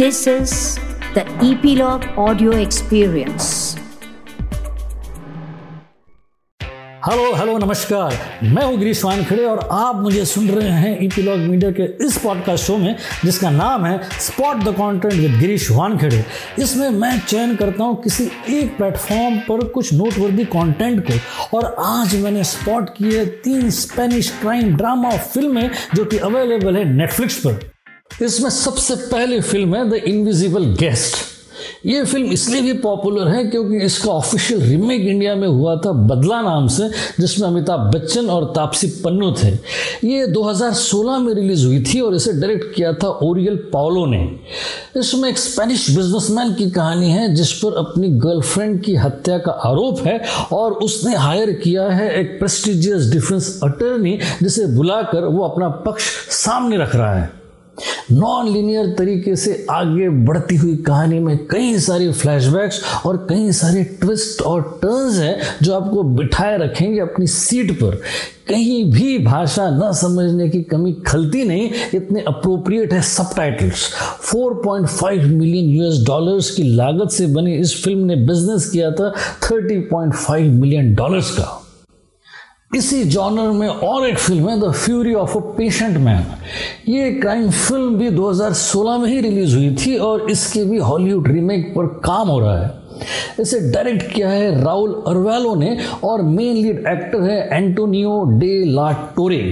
This is the Epilogue Audio Experience. Hello hello नमस्कार मैं हूँ गिरीश वानखेड़े और आप मुझे सुन रहे हैं ईपीलॉग मीडिया के इस पॉडकास्ट शो में, जिसका नाम है Spot the Content with Girish Wankhede. इसमें मैं चयन करता हूँ किसी एक प्लेटफॉर्म पर कुछ नोटवर्दी कंटेंट को। और आज मैंने स्पॉट किए तीन स्पेनिश क्राइम ड्रामा फ़िल्में जो कि अवेलेबल है नेटफ्लिक्स पर। इसमें सबसे पहली फ़िल्म है द इनविजिबल गेस्ट ये फ़िल्म इसलिए भी पॉपुलर है क्योंकि इसका ऑफिशियल रीमेक इंडिया में हुआ था बदला नाम से, जिसमें अमिताभ बच्चन और तापसी पन्नू थे। ये 2016 में रिलीज़ हुई थी और इसे डायरेक्ट किया था ओरियल पाओलो ने। इसमें एक स्पेनिश बिजनेसमैन की कहानी है, जिस पर अपनी गर्लफ्रेंड की हत्या का आरोप है और उसने हायर किया है एक प्रेस्टिजियस डिफेंस अटर्नी जिसे बुलाकर वो अपना पक्ष सामने रख रहा है। नॉन लीनियर तरीके से आगे बढ़ती हुई कहानी में कई सारे फ्लैशबैक्स और कई सारे ट्विस्ट और टर्न्स हैं जो आपको बिठाए रखेंगे अपनी सीट पर। कहीं भी भाषा न समझने की कमी खलती नहीं, इतने अप्रोप्रिएट है सब टाइटल्स 4.5 मिलियन यूएस डॉलर्स की लागत से बनी इस फ़िल्म ने बिज़नेस किया था 30.5 मिलियन डॉलर्स का। इसी जॉनर में और एक फ़िल्म है, The Fury of a Patient Man. ये क्राइम फ़िल्म भी 2016 में ही रिलीज़ हुई थी और इसके भी हॉलीवुड रीमेक पर काम हो रहा है। इसे डायरेक्ट किया है राहुल अरवेलो ने और मेन लीड एक्टर है Antonio de la Torre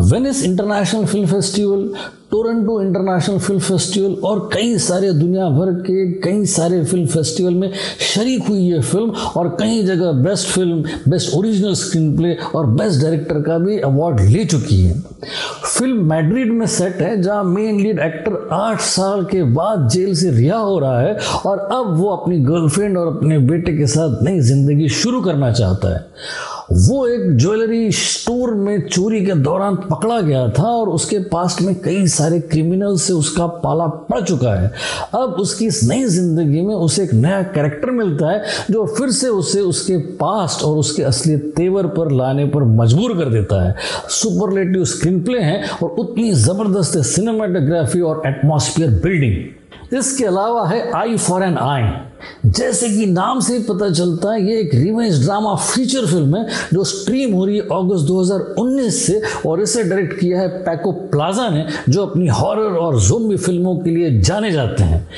Venice International Film Festival Toronto International Film Festival और कई सारे दुनिया भर के कई सारे फ़िल्म फेस्टिवल में शरीक हुई ये फ़िल्म और कई जगह best film best original screenplay और बेस्ट डायरेक्टर का भी अवार्ड ले चुकी है। फ़िल्म मैड्रिड में सेट है, जहाँ मेन लीड एक्टर आठ साल के बाद जेल से रिहा हो रहा है और अब वो अपनी गर्लफ्रेंड और अपने बेटे के साथ नई ज़िंदगी शुरू करना चाहता है। वो एक ज्वेलरी स्टोर में चोरी के दौरान पकड़ा गया था और उसके पास्ट में कई सारे क्रिमिनल से उसका पाला पड़ चुका है। अब उसकी इस नई ज़िंदगी में उसे एक नया कैरेक्टर मिलता है जो फिर से उसे उसके पास्ट और उसके असली तेवर पर लाने पर मजबूर कर देता है। सुपरलेटिव स्क्रीन प्ले है और उतनी ज़बरदस्त सिनेमाटोग्राफी और एटमॉस्फेयर बिल्डिंग इसके अलावा है आई फॉर एन आई। जैसे कि नाम से पता चलता है, ये एक रिवेंज ड्रामा फीचर फ़िल्म है, जो स्ट्रीम हो रही है अगस्त 2019 से, और इसे डायरेक्ट किया है पैको प्लाजा ने, जो अपनी हॉरर और जोम्बी फ़िल्मों के लिए जाने जाते हैं।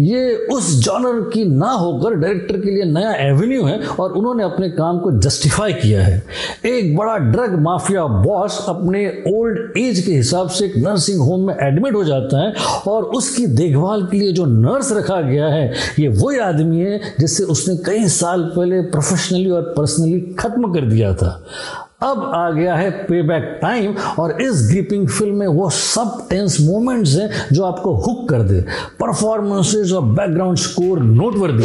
ये उस जॉनर की ना होकर डायरेक्टर के लिए नया एवेन्यू है और उन्होंने अपने काम को जस्टिफाई किया है। एक बड़ा ड्रग माफिया बॉस अपने ओल्ड एज के हिसाब से एक नर्सिंग होम में एडमिट हो जाता है और उसकी देखभाल के लिए जो नर्स रखा गया है, ये वही आदमी है जिससे उसने कई साल पहले प्रोफेशनली और पर्सनली खत्म कर दिया था। अब आ गया है पे बैक टाइम और इस ग्रीपिंग फ़िल्म में वो सब टेंस मोमेंट्स हैं जो आपको हुक कर दे। परफॉर्मेंसेज और बैकग्राउंड स्कोर नोटवर्दी